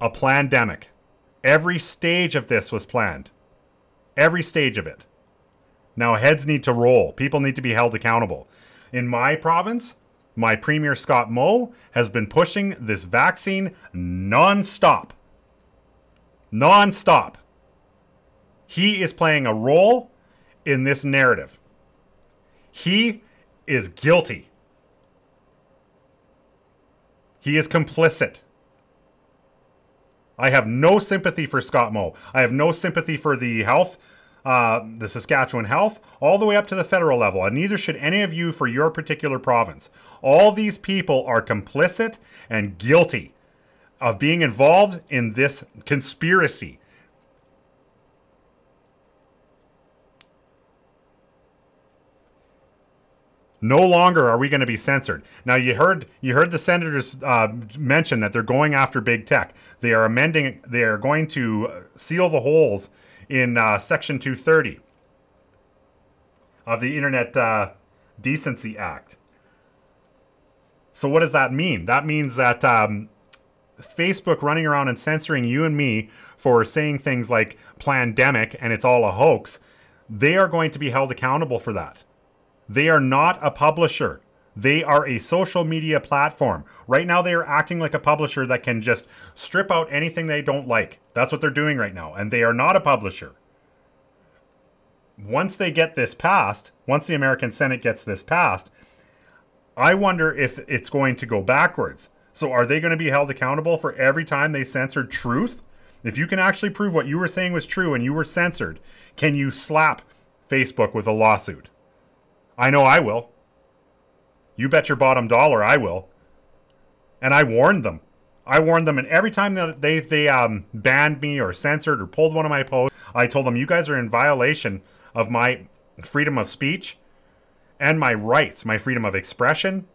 a pandemic. Every stage of this was planned. Every stage of it. Now heads need to roll. People need to be held accountable. In my province, my premier Scott Moe has been pushing this vaccine non-stop non-stop. He is playing a role in this narrative. He is guilty. He is complicit. I have no sympathy for Scott Moe. I have no sympathy for the health, uh, the Saskatchewan health, all the way up to the federal level, and neither should any of you for your particular province. All these people are complicit and guilty of being involved in this conspiracy. No longer are we going to be censored. Now you heard you heard the senators uh, mention that they're going after big tech. They are amending. They are going to seal the holes in uh, Section 230 of the Internet uh, Decency Act. So what does that mean? That means that um, Facebook running around and censoring you and me for saying things like pandemic and it's all a hoax, they are going to be held accountable for that. They are not a publisher. They are a social media platform. Right now, they are acting like a publisher that can just strip out anything they don't like. That's what they're doing right now. And they are not a publisher. Once they get this passed, once the American Senate gets this passed, I wonder if it's going to go backwards. So are they going to be held accountable for every time they censored truth? If you can actually prove what you were saying was true and you were censored, can you slap Facebook with a lawsuit. I know I will. You bet your bottom dollar I will. And I warned them. I warned them, and every time that they they um, banned me or censored or pulled one of my posts, I told them you guys are in violation of my freedom of speech and my rights, my freedom of expression,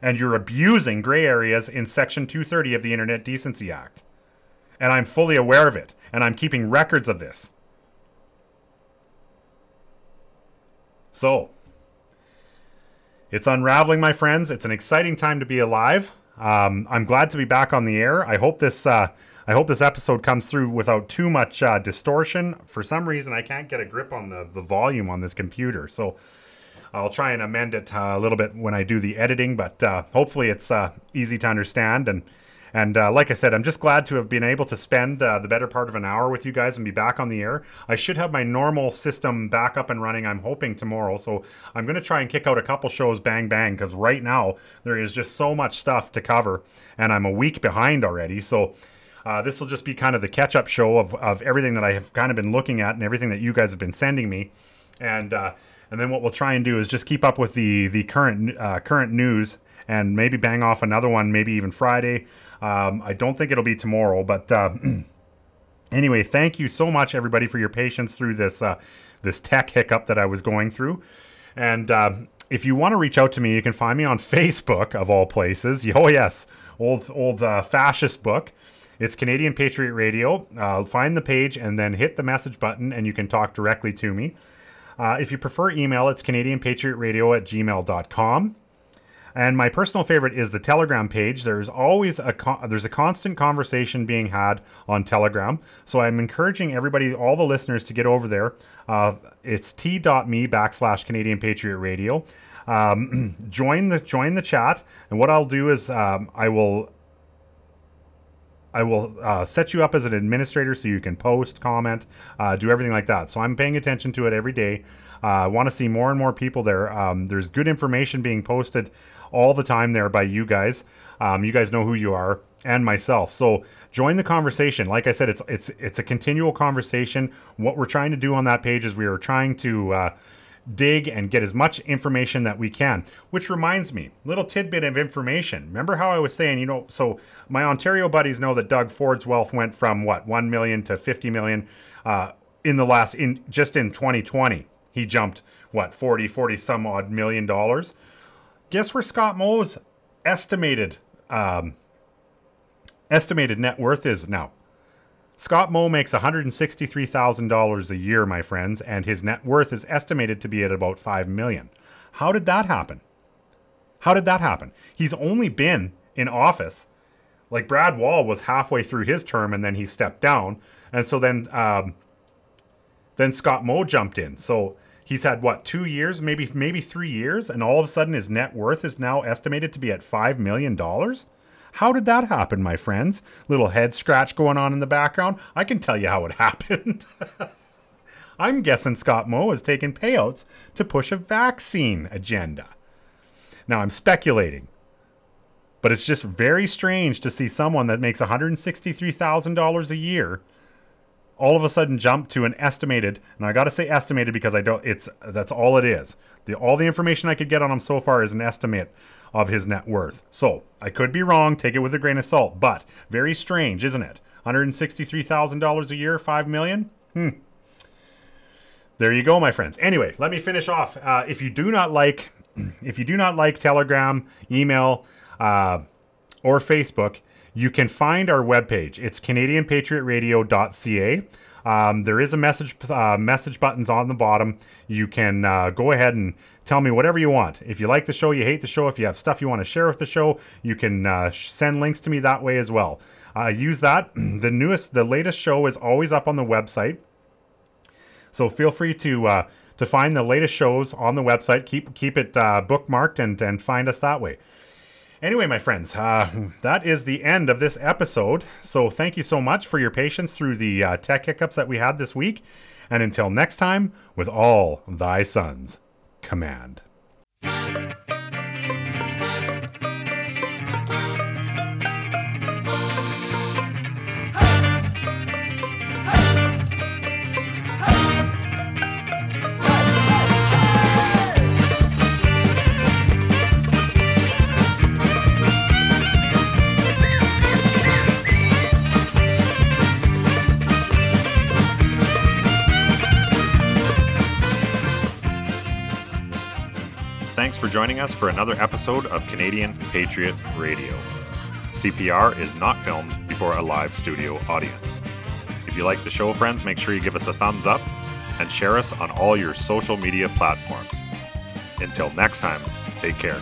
and you're abusing gray areas in Section 230 of the Internet Decency Act. And I'm fully aware of it, and I'm keeping records of this. So, it's unraveling, my friends. It's an exciting time to be alive. Um, I'm glad to be back on the air. I hope this uh, I hope this episode comes through without too much uh, distortion. For some reason, I can't get a grip on the, the volume on this computer, so I'll try and amend it uh, a little bit when I do the editing. But uh, hopefully, it's uh, easy to understand and and uh, like I said, I'm just glad to have been able to spend uh, the better part of an hour with you guys and be back on the air. I should have my normal system back up and running, I'm hoping tomorrow. So I'm going to try and kick out a couple shows bang bang because right now there is just so much stuff to cover and I'm a week behind already. So uh, this will just be kind of the catch up show of, of everything that I have kind of been looking at and everything that you guys have been sending me. And, uh, and then what we'll try and do is just keep up with the, the current, uh, current news and maybe bang off another one, maybe even Friday. Um, I don't think it'll be tomorrow, but uh, anyway, thank you so much, everybody, for your patience through this uh, this tech hiccup that I was going through. And uh, if you want to reach out to me, you can find me on Facebook, of all places. Oh yes, old old uh, fascist book. It's Canadian Patriot Radio. Uh, find the page and then hit the message button, and you can talk directly to me. Uh, if you prefer email, it's CanadianPatriotRadio at gmail.com. And my personal favorite is the Telegram page. There's always a con- there's a constant conversation being had on Telegram. So I'm encouraging everybody, all the listeners, to get over there. Uh, it's t.me backslash Canadian Patriot Radio. Um, join the join the chat, and what I'll do is um, I will I will uh, set you up as an administrator so you can post, comment, uh, do everything like that. So I'm paying attention to it every day. Uh, I want to see more and more people there. Um, there's good information being posted all the time there by you guys. Um, you guys know who you are and myself. So join the conversation. Like I said, it's it's it's a continual conversation. What we're trying to do on that page is we are trying to uh, dig and get as much information that we can. Which reminds me, little tidbit of information. Remember how I was saying, you know, so my Ontario buddies know that Doug Ford's wealth went from what one million to fifty million uh, in the last in just in 2020. He jumped what 40, 40 some odd million dollars. Guess where Scott Moe's estimated um, estimated net worth is now? Scott Moe makes $163,000 a year, my friends, and his net worth is estimated to be at about 5 million. How did that happen? How did that happen? He's only been in office like Brad Wall was halfway through his term and then he stepped down, and so then um, then Scott Moe jumped in. So He's had what two years, maybe maybe three years, and all of a sudden his net worth is now estimated to be at five million dollars. How did that happen, my friends? Little head scratch going on in the background. I can tell you how it happened. I'm guessing Scott Moe has taken payouts to push a vaccine agenda. Now I'm speculating, but it's just very strange to see someone that makes $163,000 a year all of a sudden jump to an estimated, and I got to say estimated because I don't. It's that's all it is. The all the information I could get on him so far is an estimate of his net worth. So I could be wrong. Take it with a grain of salt. But very strange, isn't it? One hundred sixty-three thousand dollars a year, five million. Hmm. There you go, my friends. Anyway, let me finish off. Uh, if you do not like, if you do not like Telegram, email, uh, or Facebook you can find our webpage. It's CanadianPatriotRadio.ca. Um, there is a message uh, message buttons on the bottom. You can uh, go ahead and tell me whatever you want. If you like the show, you hate the show, if you have stuff you want to share with the show, you can uh, send links to me that way as well. Uh, use that. the newest, the latest show is always up on the website. So feel free to uh, to find the latest shows on the website. Keep keep it uh, bookmarked and and find us that way. Anyway, my friends, uh, that is the end of this episode. So thank you so much for your patience through the uh, tech hiccups that we had this week. And until next time, with all thy sons, command. Joining us for another episode of Canadian Patriot Radio. CPR is not filmed before a live studio audience. If you like the show, friends, make sure you give us a thumbs up and share us on all your social media platforms. Until next time, take care.